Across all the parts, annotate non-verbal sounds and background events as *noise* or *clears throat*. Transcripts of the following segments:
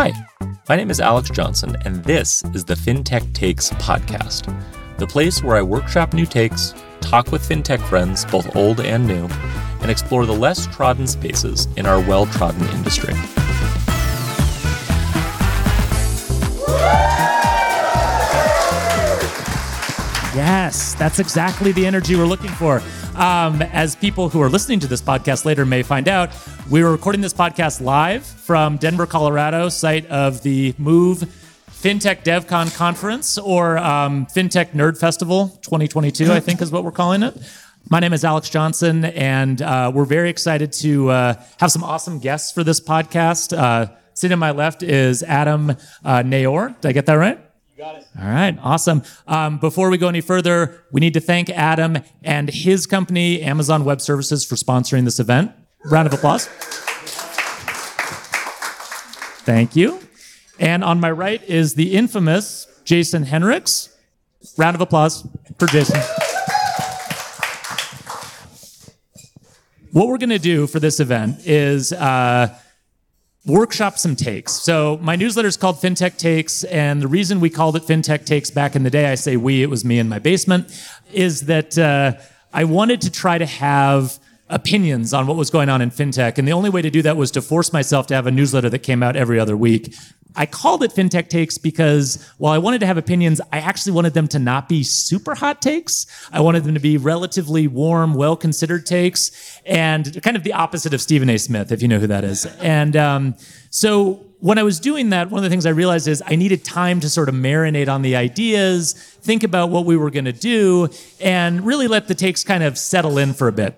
Hi, my name is Alex Johnson, and this is the FinTech Takes podcast, the place where I workshop new takes, talk with FinTech friends, both old and new, and explore the less trodden spaces in our well trodden industry. Yes, that's exactly the energy we're looking for. Um, as people who are listening to this podcast later may find out, we were recording this podcast live from Denver, Colorado, site of the Moov FinTech DevCon conference or um, FinTech Nerd Festival 2022, I think is what we're calling it. My name is Alex Johnson, and uh, we're very excited to uh, have some awesome guests for this podcast. Uh, sitting on my left is Adam uh, Naor. Did I get that right? Got it. All right, awesome. Um, before we go any further, we need to thank Adam and his company, Amazon Web Services, for sponsoring this event. Round of applause. Thank you. And on my right is the infamous Jason Henrichs. Round of applause for Jason. What we're going to do for this event is uh, workshop some takes. So my newsletter is called FinTech Takes, and the reason we called it FinTech Takes back in the day, I say we, it was me in my basement, is that uh, I wanted to try to have opinions on what was going on in fintech. And the only way to do that was to force myself to have a newsletter that came out every other week. I called it FinTech Takes because while I wanted to have opinions, I actually wanted them to not be super hot takes. I wanted them to be relatively warm, well considered takes, and kind of the opposite of Stephen A. Smith, if you know who that is. And um, so when I was doing that, one of the things I realized is I needed time to sort of marinate on the ideas, think about what we were going to do, and really let the takes kind of settle in for a bit.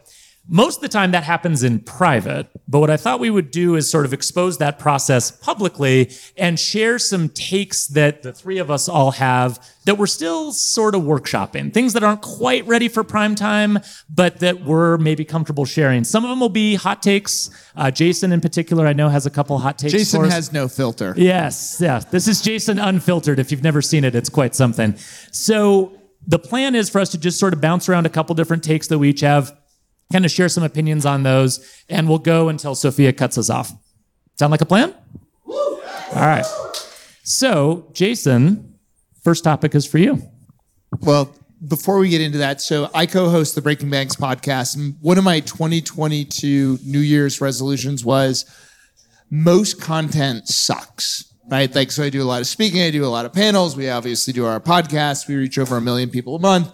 Most of the time that happens in private, but what I thought we would do is sort of expose that process publicly and share some takes that the three of us all have that we're still sort of workshopping, things that aren't quite ready for prime time, but that we're maybe comfortable sharing. Some of them will be hot takes. Uh, Jason, in particular, I know has a couple hot takes. Jason has no filter. Yes, yeah. This is Jason Unfiltered. If you've never seen it, it's quite something. So the plan is for us to just sort of bounce around a couple different takes that we each have, kind of share some opinions on those, and we'll go until Sophia cuts us off. Sound like a plan? All right. So, Jason, first topic is for you. Well, before we get into that, so I co-host the Breaking Banks podcast, and one of my 2022 New Year's resolutions was most content sucks. Right, like so, I do a lot of speaking, I do a lot of panels. We obviously do our podcast. We reach over a million people a month,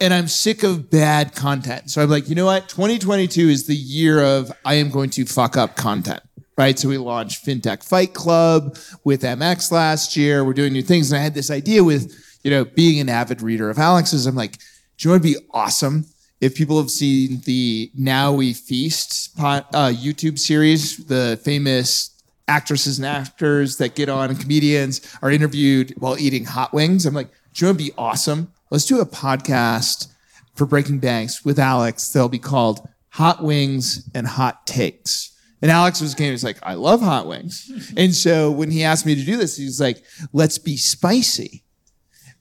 and I'm sick of bad content. So I'm like, you know what? 2022 is the year of I am going to fuck up content. Right. So we launched FinTech Fight Club with MX last year. We're doing new things. And I had this idea with, you know, being an avid reader of Alex's. I'm like, do you want to be awesome? If people have seen the Now We Feast uh, YouTube series, the famous actresses and actors that get on comedians are interviewed while eating hot wings. I'm like, do you want to be awesome? Let's do a podcast for Breaking Banks with Alex. They'll be called Hot Wings and Hot Takes. And Alex was kind of like, I love hot wings. *laughs* And so when he asked me to do this, he was like, let's be spicy.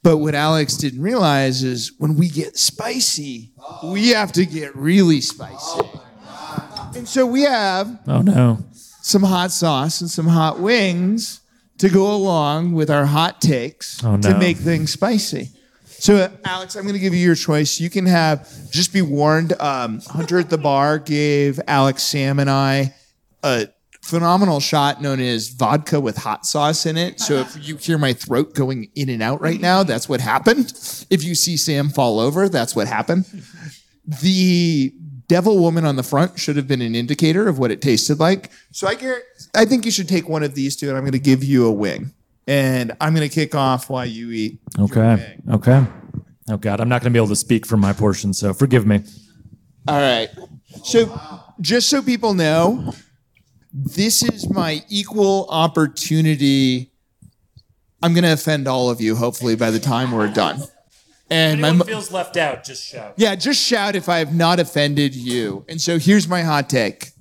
But what Alex didn't realize is when we get spicy, we have to get really spicy. Oh and so we have Oh, no. some hot sauce and some hot wings to go along with our hot takes Oh, no. to make things spicy. So, Alex, I'm going to give you your choice. You can have, just be warned, um, Hunter at the bar gave Alex, Sam, and I a phenomenal shot known as vodka with hot sauce in it. So, if you hear my throat going in and out right now, that's what happened. If you see Sam fall over, that's what happened. The devil woman on the front should have been an indicator of what it tasted like. So, I, I think you should take one of these two, and I'm going to give you a wing. And I'm going to kick off while you eat. Okay. Okay. Oh, God. I'm not going to be able to speak for my portion, so forgive me. All right. So, just so people know, this is my equal opportunity. I'm going to offend all of you, hopefully, by the time we're done. And my, mo- feels left out, just shout. yeah, just shout if I have not offended you. And so here's my hot take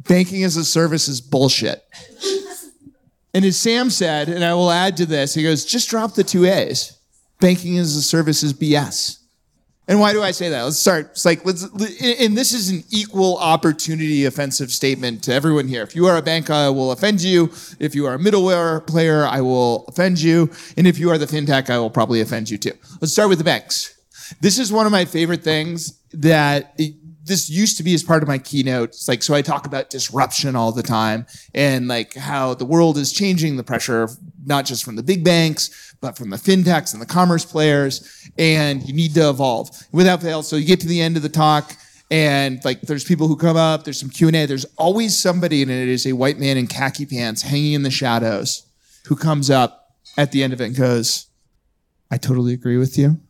banking as a service is bullshit. And as Sam said, and I will add to this, he goes, just drop the two A's. Banking as a service is BS. And why do I say that? Let's start. It's like let's, and this is an equal opportunity offensive statement to everyone here. If you are a bank, I will offend you. If you are a middleware player, I will offend you. And if you are the fintech, I will probably offend you too. Let's start with the banks. This is one of my favorite things that this used to be as part of my keynote. It's like, so I talk about disruption all the time and like how the world is changing, the pressure not just from the big banks, but from the fintechs and the commerce players. And you need to evolve without fail. So you get to the end of the talk and like there's people who come up, there's some Q&A. There's always somebody and it is a white man in khaki pants hanging in the shadows who comes up at the end of it and goes, I totally agree with you.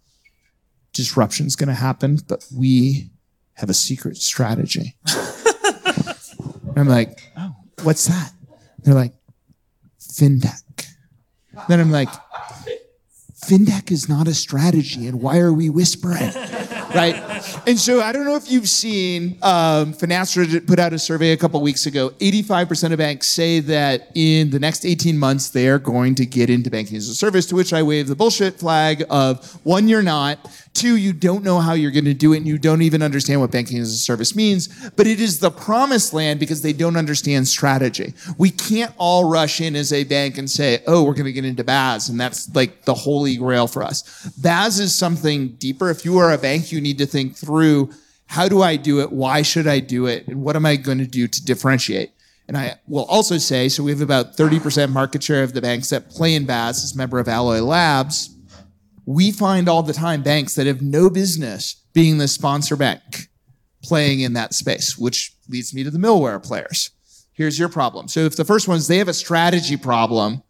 Disruption's going to happen, but we have a secret strategy. I'm like, oh, what's that? They're like, fintech. Then I'm like, fintech is not a strategy, and why are we whispering? Right? And so I don't know if you've seen, um, Finastra put out a survey a couple weeks ago. 85% of banks say that in the next 18 months, they are going to get into banking as a service, to which I wave the bullshit flag of one, you're not. Two, you don't know how you're going to do it and you don't even understand what banking as a service means. But it is the promised land because they don't understand strategy. We can't all rush in as a bank and say, oh, we're going to get into BaaS. And that's like the holy grail for us. BaaS is something deeper. If you are a bank, you need to think through how do I do it? Why should I do it? And what am I going to do to differentiate? And I will also say, so we have about 30% market share of the banks that play in BaaS as member of Alloy Labs we find all the time banks that have no business being the sponsor bank playing in that space, which leads me to the middleware players. Here's your problem. So if the first ones, they have a strategy problem,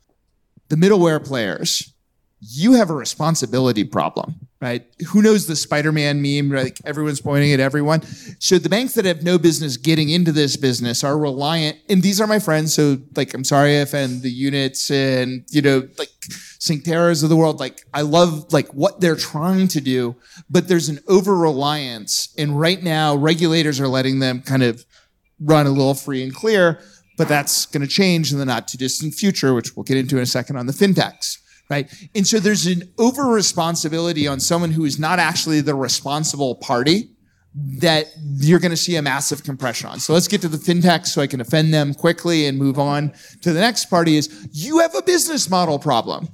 the middleware players, you have a responsibility problem, right? Who knows the Spider-Man meme? Like everyone's pointing at everyone. So the banks that have no business getting into this business are reliant, and these are my friends. So like, I'm sorry if and the units and you know like Syncteras of the world. Like I love like what they're trying to do, but there's an over reliance, and right now regulators are letting them kind of run a little free and clear. But that's going to change in the not too distant future, which we'll get into in a second on the fintechs right? And so there's an over responsibility on someone who is not actually the responsible party that you're going to see a massive compression on. So let's get to the fintech so I can offend them quickly and move on to the next party is you have a business model problem.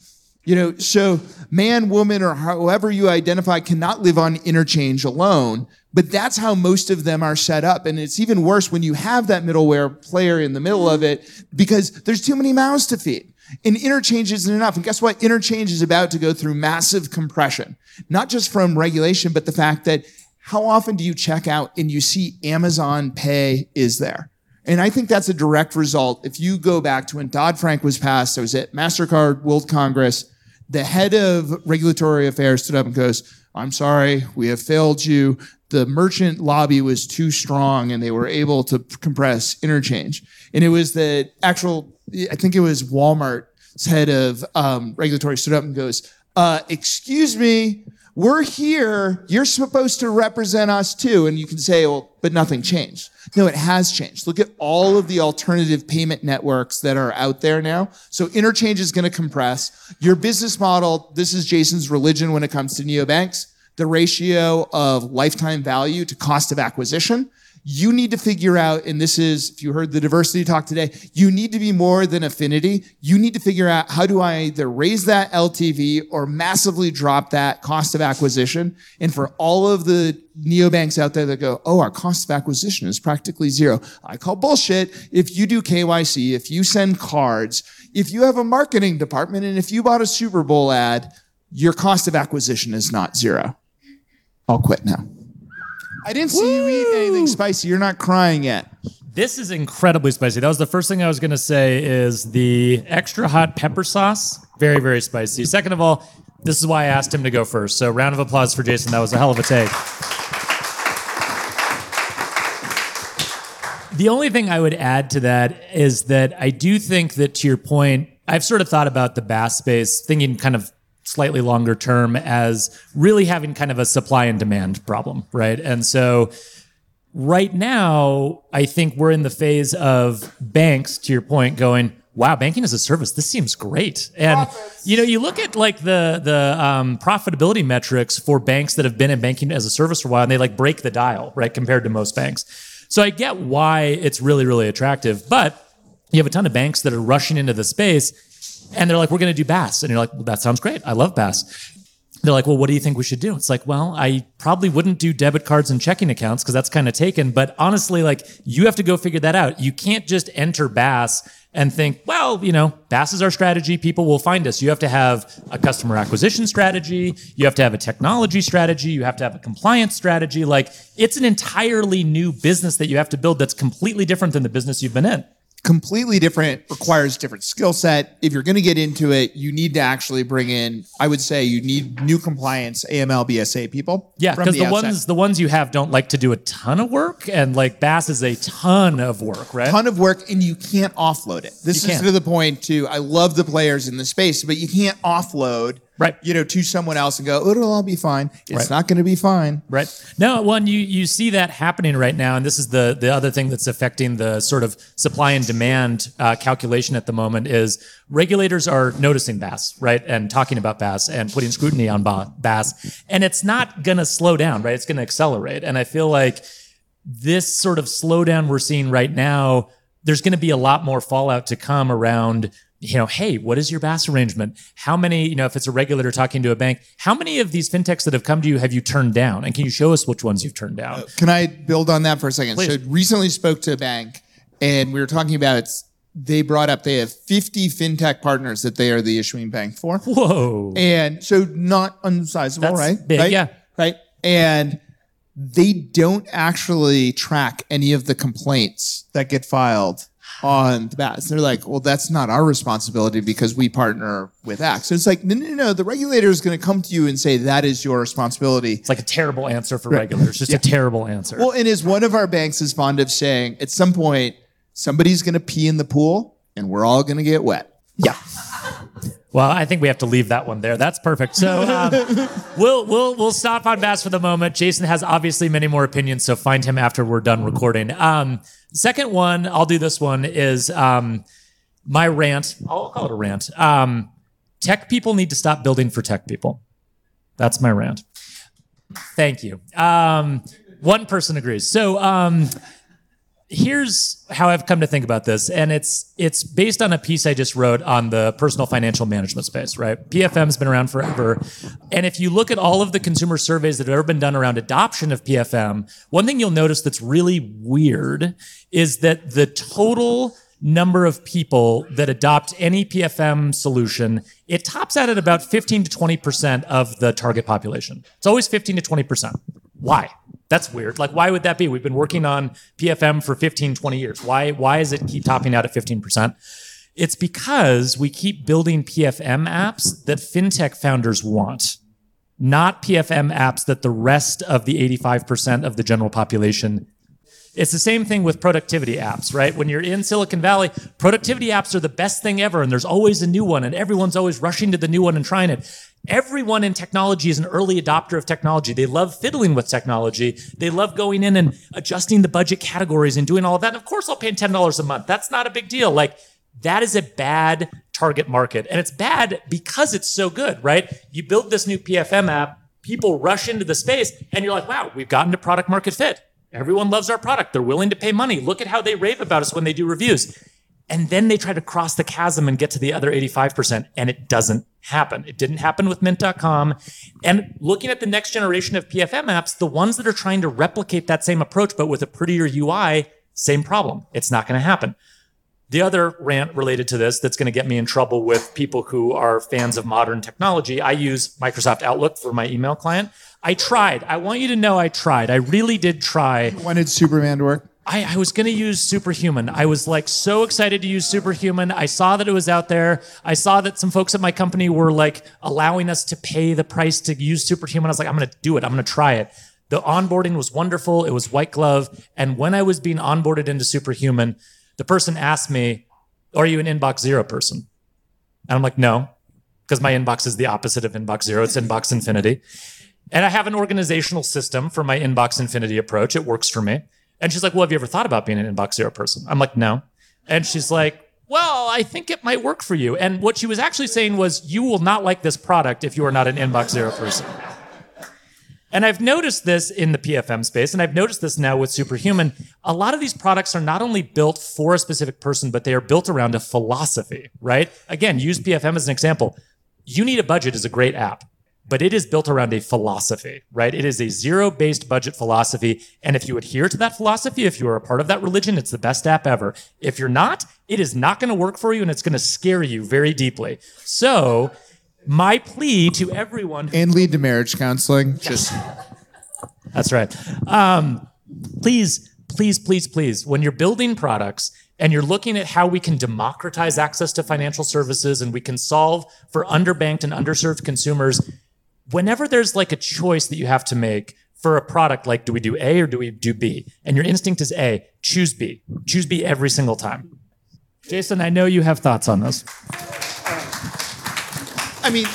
You know, so man, woman, or however you identify cannot live on interchange alone, but that's how most of them are set up. And it's even worse when you have that middleware player in the middle of it because there's too many mouths to feed. And interchange isn't enough. And guess what? Interchange is about to go through massive compression, not just from regulation, but the fact that how often do you check out and you see Amazon Pay is there? And I think that's a direct result. If you go back to when Dodd Frank was passed, I was at MasterCard World Congress. The head of regulatory affairs stood up and goes, I'm sorry, we have failed you. The merchant lobby was too strong and they were able to compress interchange. And it was the actual I think it was Walmart's head of um, regulatory stood up and goes, uh, "Excuse me, we're here. You're supposed to represent us too." And you can say, "Well, but nothing changed." No, it has changed. Look at all of the alternative payment networks that are out there now. So interchange is going to compress your business model. This is Jason's religion when it comes to neobanks. The ratio of lifetime value to cost of acquisition you need to figure out, and this is, if you heard the diversity talk today, you need to be more than affinity. You need to figure out how do I either raise that LTV or massively drop that cost of acquisition. And for all of the neobanks out there that go, oh, our cost of acquisition is practically zero. I call bullshit. If you do KYC, if you send cards, if you have a marketing department, and if you bought a Super Bowl ad, your cost of acquisition is not zero. I'll quit now. I didn't see Woo! you eat anything spicy. You're not crying yet. This is incredibly spicy. That was the first thing I was going to say is the extra hot pepper sauce. Very, very spicy. Second of all, this is why I asked him to go first. So round of applause for Jason. That was a hell of a take. The only thing I would add to that is that I do think that to your point, I've sort of thought about the BaaS space, thinking kind of slightly longer term as really having kind of a supply and demand problem, right? And so right now, I think we're in the phase of banks, to your point, going, wow, banking as a service, this seems great. And you know, you look at like the the um, profitability metrics for banks that have been in banking as a service for a while, and they like break the dial, right, compared to most banks. So I get why it's really, really attractive, but you have a ton of banks that are rushing into the space and they're like, we're going to do BaaS. And you're like, well, that sounds great. I love BaaS. They're like, well, what do you think we should do? It's like, well, I probably wouldn't do debit cards and checking accounts because that's kind of taken. But honestly, like, you have to go figure that out. You can't just enter BaaS and think, well, you know, BaaS is our strategy. People will find us. You have to have a customer acquisition strategy. You have to have a technology strategy. You have to have a compliance strategy. Like, it's an entirely new business that you have to build that's completely different than the business you've been in completely different requires different skill set. If you're going to get into it you need to actually bring in i would say you need new compliance aml bsa people yeah because the, the ones the ones you have don't like to do a ton of work and like BaaS is a ton of work right? Ton of work and you can't offload it. This you is can. to the point too i love the players in the space but you can't offload right. You know to someone else and go it'll all be fine. It's right. not going to be fine. Right. No one you you see that happening right now and this is the the other thing that's affecting the sort of supply and demand uh, calculation at the moment is regulators are noticing BaaS right and talking about BaaS and putting scrutiny on BaaS and it's not going to slow down right? It's going to accelerate and i feel like this sort of slowdown we're seeing right now there's going to be a lot more fallout to come around you know, hey, what is your BaaS arrangement? How many, you know, if it's a regulator talking to a bank, how many of these fintechs that have come to you have you turned down? And can you show us which ones you've turned down? Can I build on that for a second? Please. So recently spoke to a bank and we were talking about it's they brought up they have 50 fintech partners that they are the issuing bank for. Whoa. And so not unsizable, That's right? Big, right? Yeah. Right. And they don't actually track any of the complaints that get filed on the BaaS. They're like, well, that's not our responsibility because we partner with X. So it's like, no, no, no. The regulator is going to come to you and say that is your responsibility. It's like a terrible answer for right. regulators. Just *laughs* yeah. a terrible answer. Well, and as one of our banks is fond of saying, at some point, somebody's going to pee in the pool and we're all going to get wet. Yeah. Well, I think we have to leave that one there. That's perfect. So *laughs* um, we'll we'll we'll stop on BaaS for the moment. Jason has obviously many more opinions, so find him after we're done recording. Um, second one, I'll do this one is um, my rant. I'll call it a rant. Um, tech people need to stop building for tech people. That's my rant. Thank you. Um, one person agrees. So um, here's how I've come to think about this, and it's it's based on a piece I just wrote on the personal financial management space. Right, PFM's been around forever, and if you look at all of the consumer surveys that have ever been done around adoption of PFM, one thing you'll notice that's really weird is that the total number of people that adopt any PFM solution, it tops out at about 15 to 20% of the target population. It's always 15 to 20%. Why? That's weird. Like, why would that be? We've been working on PFM for 15, 20 years. Why, why is it keep topping out at 15%? It's because we keep building PFM apps that fintech founders want, not PFM apps that the rest of the 85% of the general population it's the same thing with productivity apps, right? When you're in Silicon Valley, productivity apps are the best thing ever, and there's always a new one, and everyone's always rushing to the new one and trying it. Everyone in technology is an early adopter of technology. They love fiddling with technology. They love going in and adjusting the budget categories and doing all of that. And of course, I'll pay $10 a month. That's not a big deal. Like, that is a bad target market. And it's bad because it's so good, right? You build this new PFM app, people rush into the space, and you're like, wow, we've gotten to product market fit Everyone loves our product. They're willing to pay money. Look at how they rave about us when they do reviews. And then they try to cross the chasm and get to the other 85%, and it doesn't happen. It didn't happen with Mint.com. And looking at the next generation of PFM apps, the ones that are trying to replicate that same approach, but with a prettier UI, same problem. It's not going to happen. The other rant related to this that's going to get me in trouble with people who are fans of modern technology, I use Microsoft Outlook for my email client. I tried. I want you to know I tried. I really did try. When did Superman work? I, I, was going to use Superhuman. I was like so excited to use Superhuman. I saw that it was out there. I saw that some folks at my company were like allowing us to pay the price to use Superhuman. I was like, I'm going to do it. I'm going to try it. The onboarding was wonderful. It was white glove. And when I was being onboarded into Superhuman, the person asked me, Are you an inbox zero person? And I'm like, No, because my inbox is the opposite of inbox zero, it's inbox infinity. And I have an organizational system for my inbox infinity approach. It works for me. And she's like, Well, have you ever thought about being an inbox zero person? I'm like, No. And she's like, well, I think it might work for you. And what she was actually saying was, you will not like this product if you are not an inbox zero person. And I've noticed this in the PFM space, and I've noticed this now with Superhuman. A lot of these products are not only built for a specific person, but they are built around a philosophy, right? Again, use PFM as an example. You Need a Budget is a great app but it is built around a philosophy, right? It is a zero based budget philosophy. And if you adhere to that philosophy, if you are a part of that religion, it's the best app ever. If you're not, it is not going to work for you and it's going to scare you very deeply. So, my plea to everyone and lead to marriage counseling. Just *laughs* that's right. Um, please, please, please, please, when you're building products and you're looking at how we can democratize access to financial services and we can solve for underbanked and underserved consumers, whenever there's like a choice that you have to make for a product, like do we do A or do we do B? And your instinct is A, choose B. Choose B every single time. Jason, I know you have thoughts on this. I mean,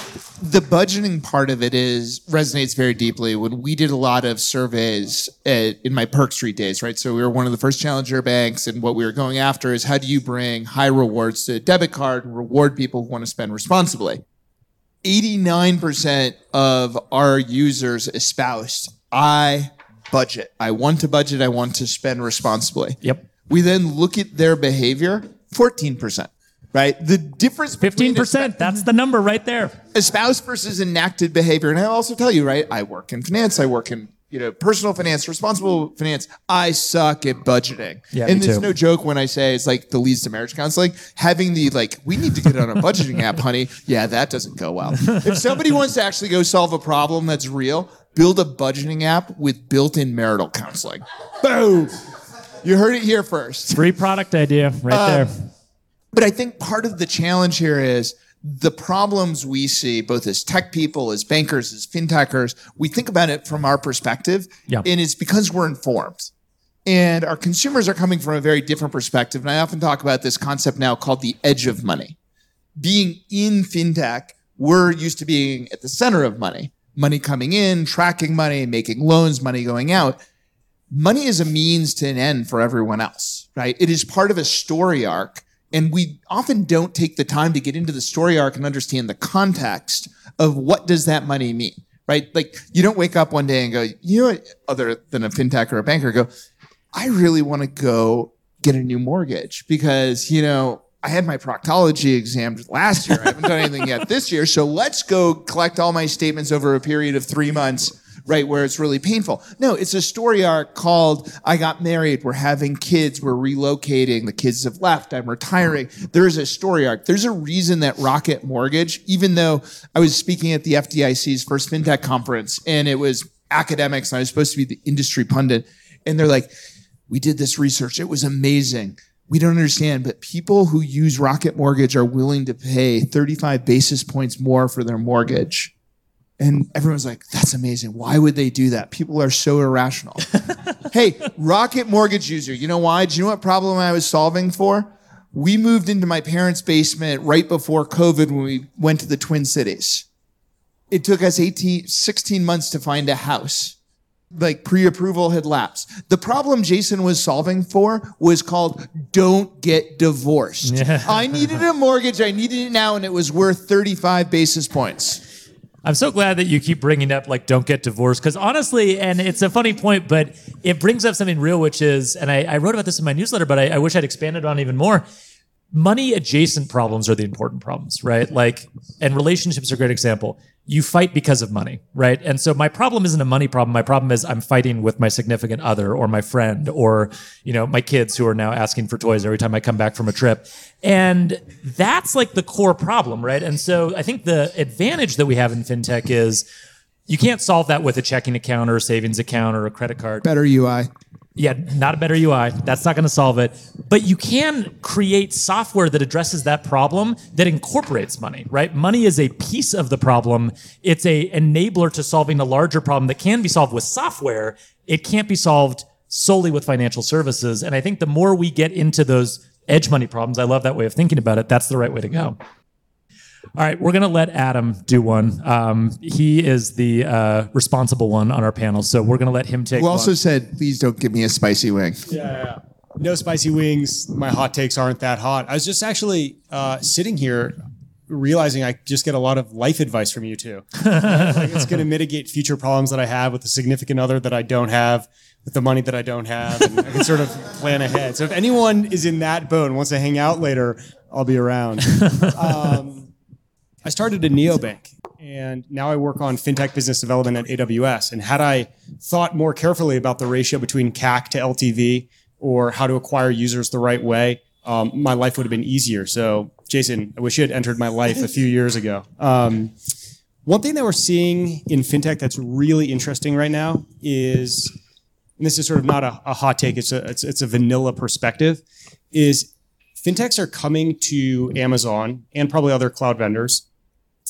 the budgeting part of it is resonates very deeply. When we did a lot of surveys at, in my Perk Street days, right? So we were one of the first challenger banks, and what we were going after is how do you bring high rewards to a debit card and reward people who want to spend responsibly? 89% of our users espoused, I budget. I want to budget. I want to spend responsibly. Yep. We then look at their behavior, 14%, right? The difference 15%, that's the number right there. Espouse versus enacted behavior. And I'll also tell you, right? I work in finance. I work in you know, personal finance, responsible finance. I suck at budgeting. Yeah, and too. no joke when I say it's like the leads to marriage counseling. Having the like, we need to get on a budgeting app, honey. Yeah, that doesn't go well. If somebody wants to actually go solve a problem that's real, build a budgeting app with built-in marital counseling. Boom. You heard it here first. Free product idea right uh, there. But I think part of the challenge here is the problems we see, both as tech people, as bankers, as fintechers, we think about it from our perspective. Yeah. And it's because we're informed. And our consumers are coming from a very different perspective. And I often talk about this concept now called the edge of money. Being in fintech, we're used to being at the center of money, money coming in, tracking money, making loans, money going out. Money is a means to an end for everyone else, right? It is part of a story arc. And we often don't take the time to get into the story arc and understand the context of what does that money mean, right? Like you don't wake up one day and go, you know, other than a fintech or a banker, go, I really want to go get a new mortgage because, you know, I had my proctology exam last year. I haven't done anything yet this year. So let's go collect all my statements over a period of three months right? Where it's really painful. No, it's a story arc called I got married, we're having kids, we're relocating, the kids have left, I'm retiring. There's a story arc. There's a reason that Rocket Mortgage, even though I was speaking at the FDIC's first fintech conference and it was academics and I was supposed to be the industry pundit, and they're like, we did this research, it was amazing. We don't understand, but people who use Rocket Mortgage are willing to pay 35 basis points more for their mortgage. And everyone's like, that's amazing. Why would they do that? People are so irrational. *laughs* hey, Rocket Mortgage user, you know why? Do you know what problem I was solving for? We moved into my parents' basement right before COVID when we went to the Twin Cities. It took us 18, 16 months to find a house. Like pre approval had lapsed. The problem Jason was solving for was called don't get divorced. Yeah. I needed a mortgage. I needed it now, and it was worth 35 basis points. I'm so glad that you keep bringing up like don't get divorced because honestly, and it's a funny point, but it brings up something real, which is, and I, I wrote about this in my newsletter, but I, I wish I'd expanded on even more. Money adjacent problems are the important problems, right? Like, and relationships are a great example. You fight because of money, right? And so my problem isn't a money problem. My problem is I'm fighting with my significant other or my friend or, you know, my kids who are now asking for toys every time I come back from a trip. And that's like the core problem, right? And so I think the advantage that we have in fintech is you can't solve that with a checking account or a savings account or a credit card. Better UI. Yeah, not a better UI. That's not going to solve it. But you can create software that addresses that problem that incorporates money, right? Money is a piece of the problem. It's a enabler to solving a larger problem that can be solved with software. It can't be solved solely with financial services. And I think the more we get into those edge money problems, I love that way of thinking about it. That's the right way to go. All right, we're gonna let Adam do one. Um, he is the uh, responsible one on our panel, so we're gonna let him take. Who also one. said, please don't give me a spicy wing. Yeah, no spicy wings. My hot takes aren't that hot. I was just actually uh, sitting here realizing I just get a lot of life advice from you too. *laughs* like it's going to mitigate future problems that I have with a significant other that I don't have, with the money that I don't have, and I can sort of *laughs* plan ahead. So if anyone is in that boat and wants to hang out later, I'll be around. *laughs* Um, I started a neobank and now I work on fintech business development at AWS. And had I thought more carefully about the ratio between CAC to LTV or how to acquire users the right way, um, my life would have been easier. So, Jason, I wish you had entered my life a few years ago. Um, one thing that we're seeing in fintech that's really interesting right now is, and this is sort of not a, a hot take, it's a, it's, it's a vanilla perspective, is fintechs are coming to Amazon and probably other cloud vendors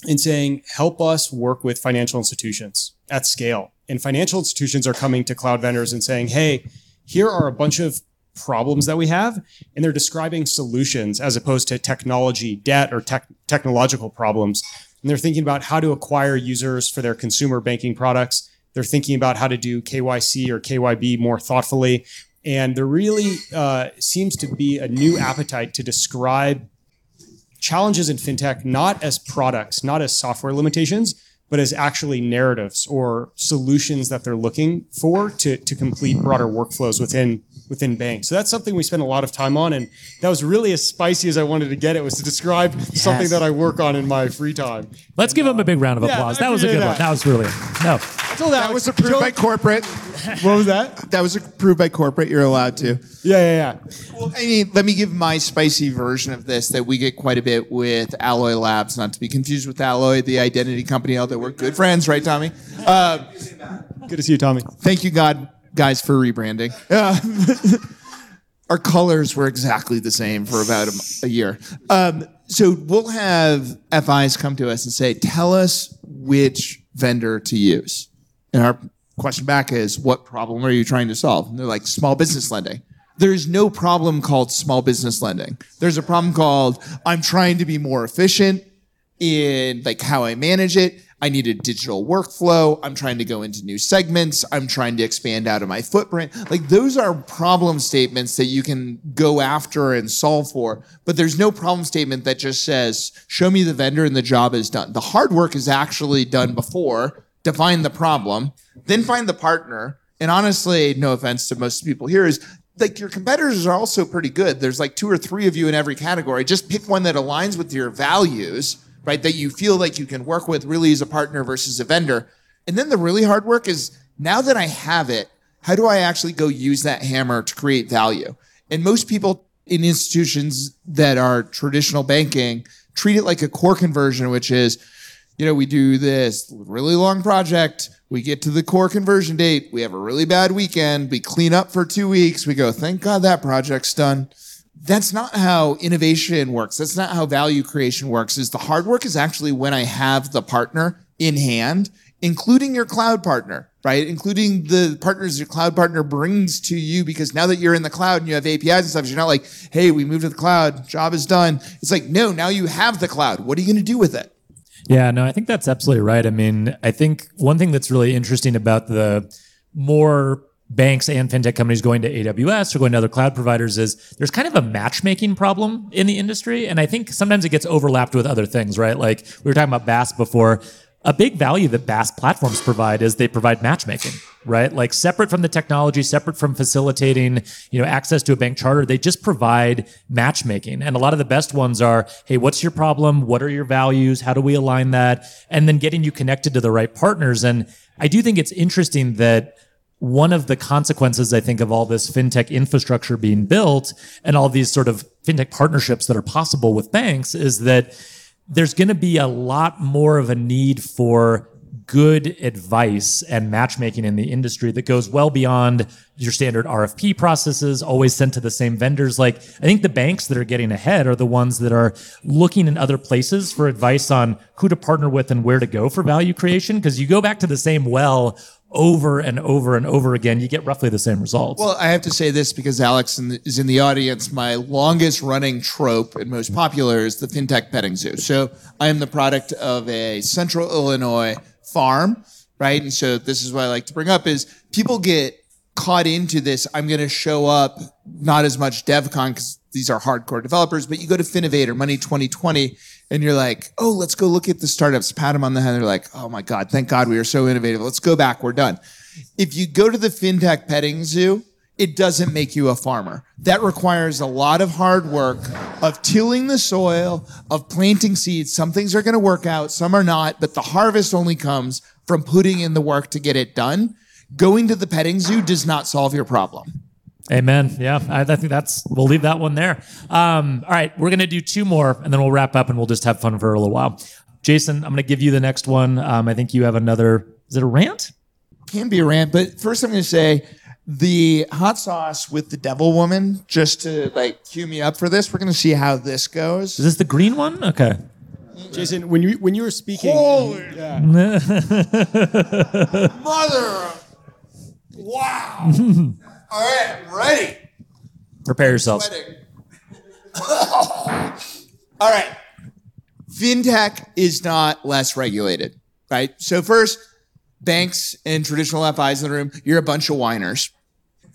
and saying, help us work with financial institutions at scale. And financial institutions are coming to cloud vendors and saying, hey, here are a bunch of problems that we have. And they're describing solutions as opposed to technology, debt, or tech, technological problems. And they're thinking about how to acquire users for their consumer banking products. They're thinking about how to do KYC or KYB more thoughtfully. And there really uh, seems to be a new appetite to describe challenges in fintech not as products, not as software limitations, but as actually narratives or solutions that they're looking for to, to complete broader workflows within within banks. So that's something we spend a lot of time on, and that was really as spicy as I wanted to get it was to describe yes. something that I work on in my free time. Let's and, give him a big round of applause. Yeah, that was a good that. one. That was really No, so that, that was approved by corporate. what was that? That was approved by corporate. You're allowed to. Yeah, yeah, yeah. Well, I mean, let me give my spicy version of this that we get quite a bit with Alloy Labs, not to be confused with Alloy, the identity company. Although we're good friends, right, Tommy? Uh, good to see you, Tommy. Thank you, God, guys, for rebranding. *laughs* Our colors were exactly the same for about a, a year. Um, so we'll have FIs come to us and say, "Tell us which vendor to use," and our question back is, what problem are you trying to solve? And they're like, small business lending. There's no problem called small business lending. There's a problem called, I'm trying to be more efficient in like how I manage it. I need a digital workflow. I'm trying to go into new segments. I'm trying to expand out of my footprint. Like those are problem statements that you can go after and solve for. But there's no problem statement that just says, show me the vendor and the job is done. The hard work is actually done before define the problem, then find the partner. And honestly, no offense to most people here, is like your competitors are also pretty good. There's like two or three of you in every category. Just pick one that aligns with your values, right? That you feel like you can work with really as a partner versus a vendor. And then the really hard work is now that I have it, how do I actually go use that hammer to create value? And most people in institutions that are traditional banking treat it like a core conversion, which is you know, we do this really long project. We get to the core conversion date. We have a really bad weekend. We clean up for two weeks. We go, thank God that project's done. That's not how innovation works. That's not how value creation works. Is the hard work is actually when I have the partner in hand, including your cloud partner, right? Including the partners your cloud partner brings to you because now that you're in the cloud and you have APIs and stuff, you're not like, hey, we moved to the cloud, job is done. It's like, no, now you have the cloud. What are you going to do with it? Yeah, no, I think that's absolutely right. I mean, I think one thing that's really interesting about the more banks and fintech companies going to AWS or going to other cloud providers is there's kind of a matchmaking problem in the industry. And I think sometimes it gets overlapped with other things, right? Like we were talking about BaaS before a big value that BaaS platforms provide is they provide matchmaking, right? Like separate from the technology, separate from facilitating, you know, access to a bank charter, they just provide matchmaking. And a lot of the best ones are, hey, what's your problem? What are your values? How do we align that? And then getting you connected to the right partners. And I do think it's interesting that one of the consequences, I think, of all this fintech infrastructure being built and all these sort of fintech partnerships that are possible with banks is that there's going to be a lot more of a need for good advice and matchmaking in the industry that goes well beyond your standard RFP processes, always sent to the same vendors. Like, I think the banks that are getting ahead are the ones that are looking in other places for advice on who to partner with and where to go for value creation. Cause you go back to the same well over and over and over again, you get roughly the same results. Well, I have to say this because Alex is in the audience. My longest running trope and most popular is the fintech petting zoo. So I am the product of a central Illinois farm, right? And so this is what I like to bring up is people get caught into this. I'm going to show up, not as much DevCon because these are hardcore developers, but you go to Finovator, Money 2020, and you're like, oh, let's go look at the startups, pat them on the head. They're like, oh my God, thank God we are so innovative. Let's go back. We're done. If you go to the FinTech petting zoo, it doesn't make you a farmer. That requires a lot of hard work of tilling the soil, of planting seeds. Some things are going to work out, some are not, but the harvest only comes from putting in the work to get it done. Going to the petting zoo does not solve your problem. Amen. Yeah, I, I think that's. We'll leave that one there. Um, all right, we're gonna do two more, and then we'll wrap up, and we'll just have fun for a little while. Jason, I'm gonna give you the next one. Um, I think you have another. Is it a rant? Can be a rant, but first I'm going to say the hot sauce with the devil woman, just to like cue me up for this. We're going to see how this goes. Is this the green one? Okay. Jason, when you when you were speaking, Holy yeah, *laughs* mother! Wow! *laughs* All right, I'm ready. Prepare yourselves. *laughs* All right. FinTech is not less regulated, right? So first, banks and traditional FIs in the room, you're a bunch of whiners.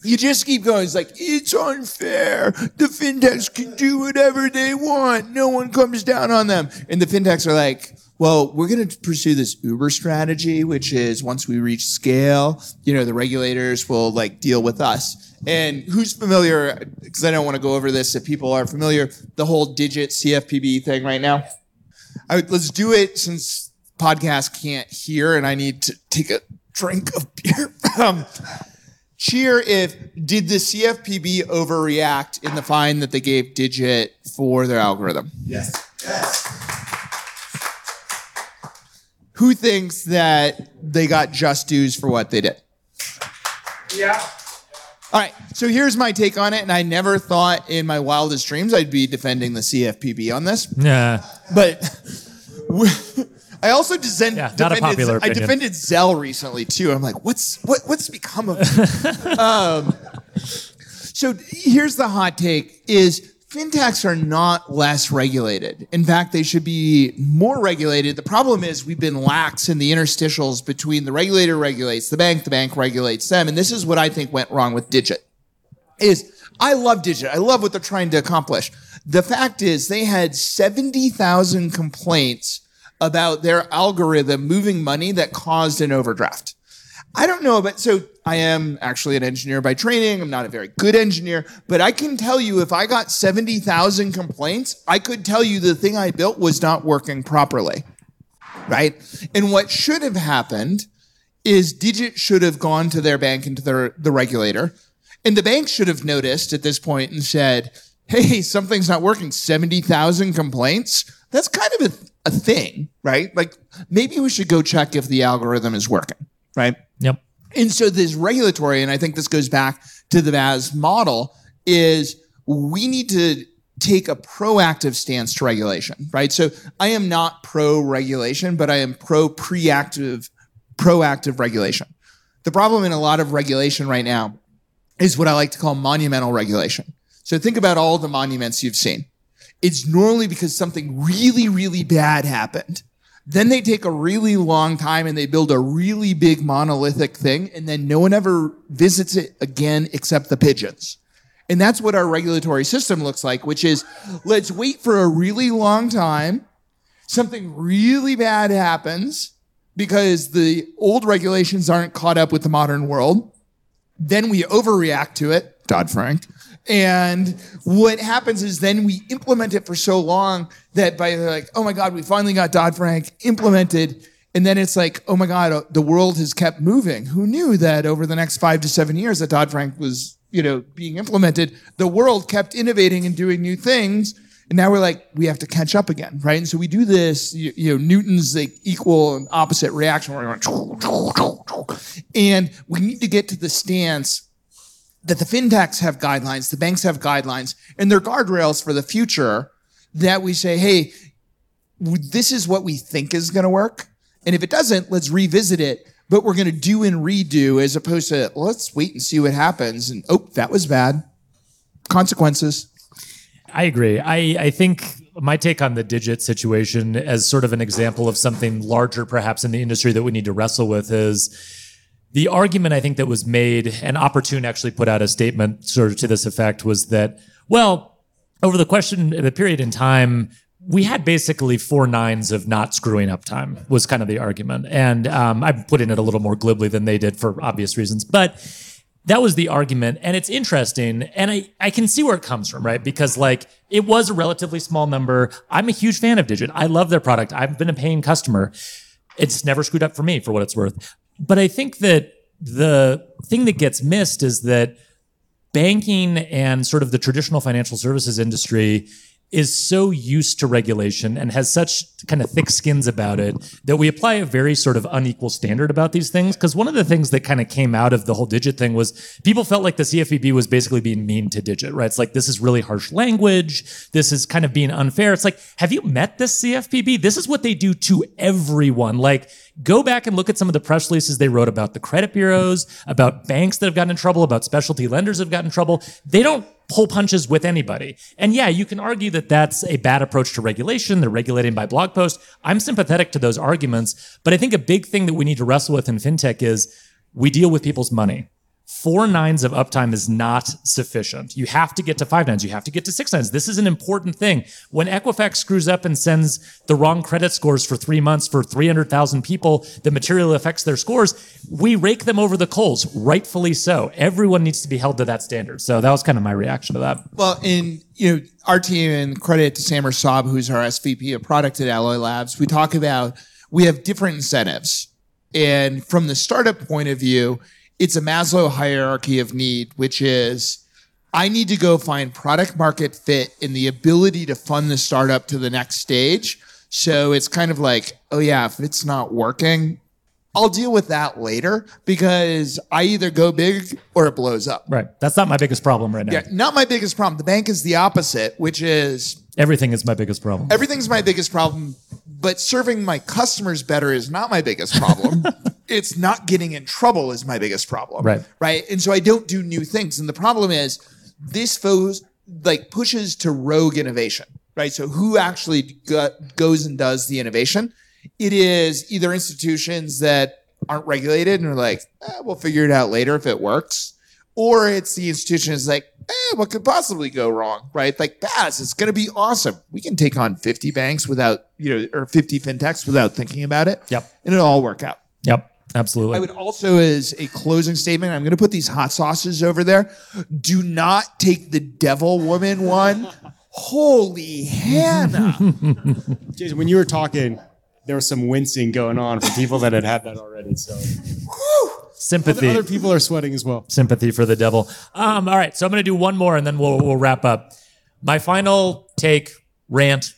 You just keep going. It's like, it's unfair. The fintechs can do whatever they want. No one comes down on them. And the fintechs are like, well, we're going to pursue this Uber strategy, which is once we reach scale, you know, the regulators will like deal with us. And who's familiar? Because I don't want to go over this if people are familiar, the whole Digit CFPB thing right now. Let's do it since podcast can't hear and I need to take a drink of beer. *laughs* um, cheer if did the CFPB overreact in the fine that they gave Digit for their algorithm? Yes. Yes. Who thinks that they got just dues for what they did? Yeah. All right, so here's my take on it, and I never thought in my wildest dreams I'd be defending the CFPB on this. Yeah. But I also desen- Yeah, defended, popular I opinion. defended Zelle recently too. I'm like, what's what what's become of *laughs* um, so here's the hot take: is fintechs are not less regulated. In fact, they should be more regulated. The problem is we've been lax in the interstitials between the regulator regulates the bank, the bank regulates them, and this is what I think went wrong with Digit is I love Digit. I love what they're trying to accomplish. The fact is they had 70,000 complaints about their algorithm moving money that caused an overdraft. I don't know about, so I am actually an engineer by training. I'm not a very good engineer, but I can tell you if I got 70,000 complaints, I could tell you the thing I built was not working properly. Right? And what should have happened is Digit should have gone to their bank and to their, the regulator. And the bank should have noticed at this point and said, hey, something's not working. 70,000 complaints? That's kind of a, a thing, right? Like maybe we should go check if the algorithm is working, right? Yep. And so this regulatory, and I think this goes back to the BaaS model, is we need to take a proactive stance to regulation, right? So I am not pro regulation, but I am pro preactive, proactive regulation. The problem in a lot of regulation right now is what I like to call monumental regulation. So think about all the monuments you've seen. It's normally because something really, really bad happened. Then they take a really long time and they build a really big monolithic thing, and then no one ever visits it again except the pigeons. And that's what our regulatory system looks like, which is let's wait for a really long time. Something really bad happens because the old regulations aren't caught up with the modern world. Then we overreact to it, Dodd Frank. And what happens is then we implement it for so long that by like, oh my God, we finally got Dodd Frank implemented. And then it's like, oh my God, uh, the world has kept moving. Who knew that over the next five to seven years that Dodd Frank was, you know, being implemented, the world kept innovating and doing new things. And now we're like, we have to catch up again, right? And so we do this, you, you know, Newton's like equal and opposite reaction. And we need to get to the stance that the fintechs have guidelines, the banks have guidelines, and they're guardrails for the future that we say, hey, this is what we think is going to work. And if it doesn't, let's revisit it. But we're going to do and redo as opposed to let's wait and see what happens. And oh, that was bad. Consequences. I agree. I, I think my take on the Digit situation as sort of an example of something larger, perhaps in the industry that we need to wrestle with is the argument I think that was made, and Oportun actually put out a statement sort of to this effect, was that, well, over the question, the period in time, we had basically four nines of not screwing up time was kind of the argument. And um, I'm putting it a little more glibly than they did for obvious reasons. But that was the argument. And it's interesting. And I, I can see where it comes from, right? Because like it was a relatively small number. I'm a huge fan of Digit. I love their product. I've been a paying customer. It's never screwed up for me for what it's worth. But I think that the thing that gets missed is that banking and sort of the traditional financial services industry is so used to regulation and has such kind of thick skins about it that we apply a very sort of unequal standard about these things. Because one of the things that kind of came out of the whole Digit thing was people felt like the CFPB was basically being mean to Digit, right? It's like, this is really harsh language. This is kind of being unfair. It's like, have you met this CFPB? This is what they do to everyone. Like, go back and look at some of the press releases they wrote about the credit bureaus, about banks that have gotten in trouble, about specialty lenders that have gotten in trouble. They don't pull punches with anybody. And yeah, you can argue that that's a bad approach to regulation. They're regulating by blog post. I'm sympathetic to those arguments, but I think a big thing that we need to wrestle with in fintech is we deal with people's money four nines of uptime is not sufficient. You have to get to five nines. You have to get to six nines. This is an important thing. When Equifax screws up and sends the wrong credit scores for three months for 300,000 people that materially affects their scores, we rake them over the coals, rightfully so. Everyone needs to be held to that standard. So that was kind of my reaction to that. Well, in you know our team and credit to Samer Saab, who's our SVP of product at Alloy Labs, we talk about we have different incentives. And from the startup point of view, it's a Maslow hierarchy of need, which is I need to go find product market fit and the ability to fund the startup to the next stage. So it's kind of like, oh yeah, if it's not working, I'll deal with that later because I either go big or it blows up. Right. That's not my biggest problem right now. Yeah, not my biggest problem. The bank is the opposite, which is everything is my biggest problem. Everything's my biggest problem, but serving my customers better is not my biggest problem. *laughs* it's not getting in trouble is my biggest problem. Right. Right. And so I don't do new things. And the problem is this foes like pushes to rogue innovation. Right. So who actually go- goes and does the innovation? It is either institutions that aren't regulated and are like, eh, we'll figure it out later if it works. Or it's the institution is like, eh, what could possibly go wrong? Right. Like BaaS, it's going to be awesome. We can take on 50 banks without, you know, or 50 fintechs without thinking about it. Yep. And it'll all work out. Yep. Absolutely. I would also, as a closing statement, I'm going to put these hot sauces over there. Do not take the devil woman one. *laughs* Holy Hannah. *laughs* Jason, when you were talking, there was some wincing going on for people that had had that already. So sympathy. Other, other people are sweating as well. Sympathy for the devil. Um, all right, so I'm going to do one more and then we'll we'll wrap up. My final take rant.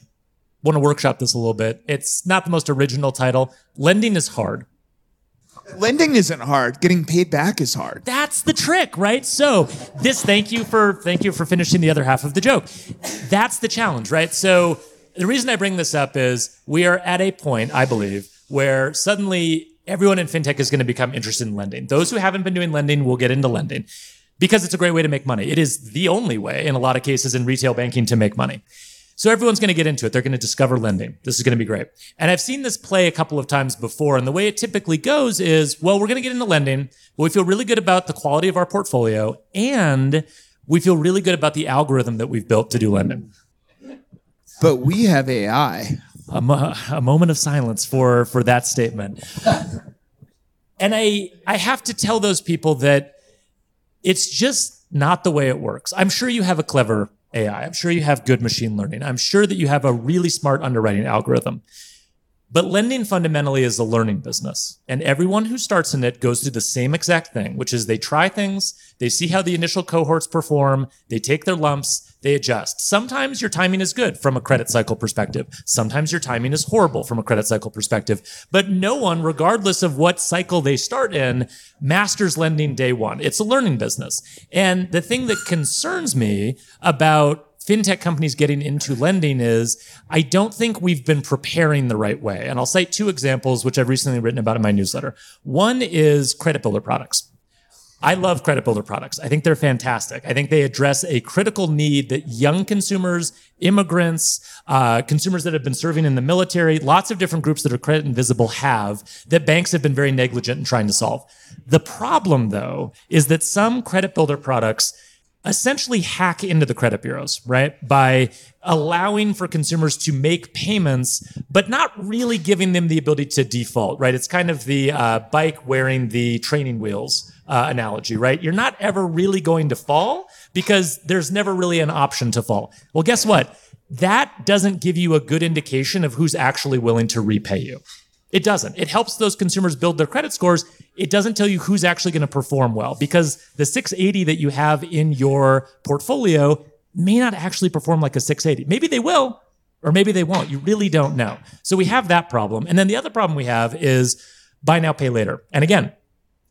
Want to workshop this a little bit. It's not the most original title. Lending is hard. Lending isn't hard. Getting paid back is hard. That's the trick, right? So this thank you for thank you for finishing the other half of the joke. That's the challenge, right? So the reason I bring this up is we are at a point, I believe, where suddenly everyone in fintech is going to become interested in lending. Those who haven't been doing lending will get into lending because it's a great way to make money. It is the only way in a lot of cases in retail banking to make money. So everyone's going to get into it. They're going to discover lending. This is going to be great. And I've seen this play a couple of times before. And the way it typically goes is, well, we're going to get into lending, we feel really good about the quality of our portfolio and we feel really good about the algorithm that we've built to do lending. But we have AI. A, mo- a moment of silence for, for that statement. *laughs* and I, I have to tell those people that it's just not the way it works. I'm sure you have a clever AI. I'm sure you have good machine learning. I'm sure that you have a really smart underwriting algorithm. But lending fundamentally is a learning business. And everyone who starts in it goes through the same exact thing, which is they try things, they see how the initial cohorts perform, they take their lumps, they adjust. Sometimes your timing is good from a credit cycle perspective. Sometimes your timing is horrible from a credit cycle perspective. But no one, regardless of what cycle they start in, masters lending day one. It's a learning business. And the thing that concerns me about fintech companies getting into lending is I don't think we've been preparing the right way. And I'll cite two examples, which I've recently written about in my newsletter. One is credit builder products. I love credit builder products. I think they're fantastic. I think they address a critical need that young consumers, immigrants, uh, consumers that have been serving in the military, lots of different groups that are credit invisible have that banks have been very negligent in trying to solve. The problem, though, is that some credit builder products essentially hack into the credit bureaus, right? By allowing for consumers to make payments, but not really giving them the ability to default, right? It's kind of the uh, bike wearing the training wheels uh, analogy, right? You're not ever really going to fall because there's never really an option to fall. Well, guess what? That doesn't give you a good indication of who's actually willing to repay you. It doesn't. It helps those consumers build their credit scores. It doesn't tell you who's actually going to perform well because the 680 that you have in your portfolio may not actually perform like a 680. Maybe they will, or maybe they won't. You really don't know. So we have that problem. And then the other problem we have is buy now, pay later. And again,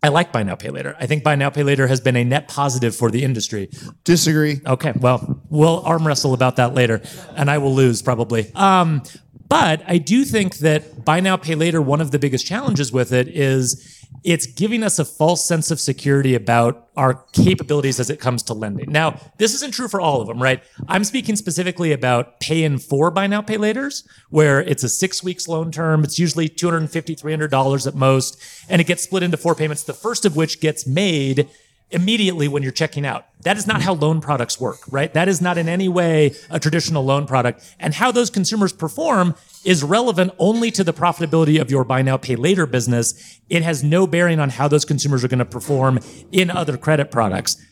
I like buy now, pay later. I think buy now, pay later has been a net positive for the industry. Disagree. Okay, well, we'll arm wrestle about that later, and I will lose probably. Um, but I do think that buy now, pay later, one of the biggest challenges with it is it's giving us a false sense of security about our capabilities as it comes to lending. Now, this isn't true for all of them, right? I'm speaking specifically about pay in four buy now, pay laters, where it's a six weeks loan term. It's usually $250, $300 at most, and it gets split into four payments, the first of which gets made immediately when you're checking out. That is not how loan products work, right? That is not in any way a traditional loan product. And how those consumers perform is relevant only to the profitability of your buy now, pay later business. It has no bearing on how those consumers are going to perform in other credit products.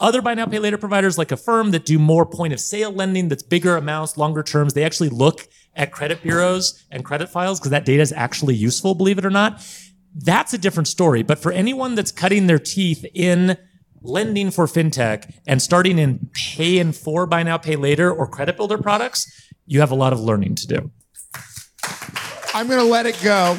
Other buy now, pay later providers like Affirm that do more point of sale lending, that's bigger amounts, longer terms, they actually look at credit bureaus and credit files because that data is actually useful, believe it or not that's a different story. But for anyone that's cutting their teeth in lending for fintech and starting in pay in four buy now, pay later or credit builder products, you have a lot of learning to do. I'm going to let it go.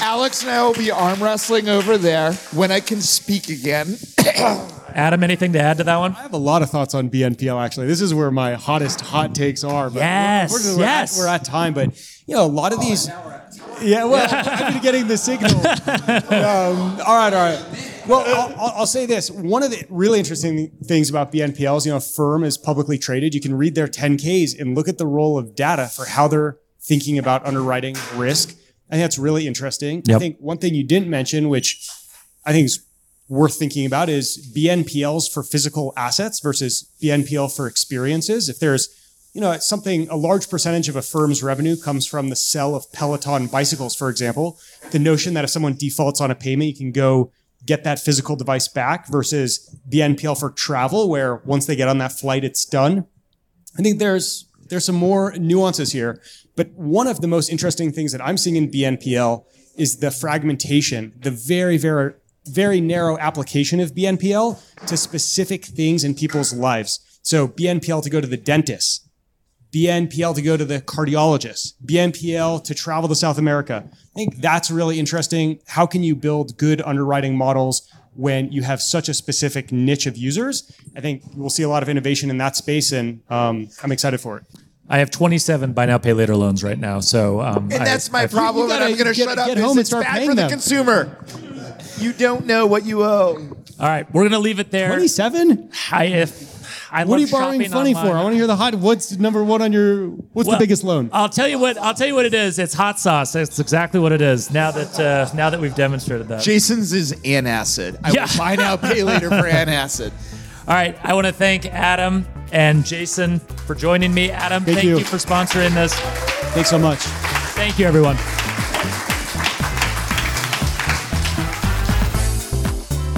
Alex and I will be arm wrestling over there when I can speak again. *clears throat* Adam, anything to add to that one? I have a lot of thoughts on BNPL. Actually, this is where my hottest hot takes are. But yes, we're, we're, yes, we're at, we're at time. But you know, a lot of these. Yeah, well, I've been getting the signal. *laughs* Um, all right, all right. Well, I'll, I'll, say this. One of the really interesting things about BNPLs, you know, firm is publicly traded. You can read their 10Ks and look at the role of data for how they're thinking about underwriting risk. I think that's really interesting. Yep. I think one thing you didn't mention, which I think is worth thinking about, is BNPLs for physical assets versus BNPL for experiences. If there's you know, something, a large percentage of Affirm's revenue comes from the sale of Peloton bicycles, for example. The notion that if someone defaults on a payment, you can go get that physical device back versus BNPL for travel, where once they get on that flight, it's done. I think there's there's some more nuances here. But one of the most interesting things that I'm seeing in BNPL is the fragmentation, the very, very, very narrow application of BNPL to specific things in people's lives. So BNPL to go to the dentist, BNPL to go to the cardiologist, BNPL to travel to South America. I think that's really interesting. How can you build good underwriting models when you have such a specific niche of users? I think we'll see a lot of innovation in that space, and um, I'm excited for it. I have 27 buy now, pay later loans right now. So, um, and that's I, my I, problem. and I'm going to shut up. Get home and start bad for the consumer. You don't know what you owe. All right, we're going to leave it there. 27. I, if I what are you borrowing funny online. for? I want to hear the hot. What's number one on your? What's well, the biggest loan? I'll tell you what. I'll tell you what it is. It's hot sauce. That's exactly what it is. Now that uh, now that we've demonstrated that. Jason's is antacid. I yeah. will buy now, pay later for *laughs* antacid. All right. I want to thank Adam and Jason for joining me. Adam, thank, thank you. you for sponsoring this. Thanks so much. Thank you, everyone.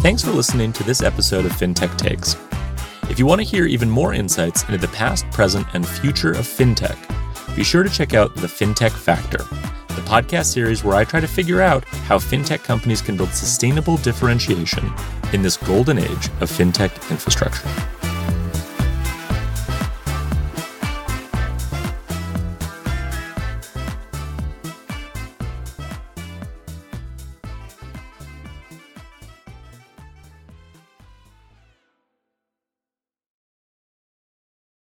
Thanks for listening to this episode of FinTech Takes. If you want to hear even more insights into the past, present, and future of fintech, be sure to check out the FinTech Factor, the podcast series where I try to figure out how fintech companies can build sustainable differentiation in this golden age of fintech infrastructure.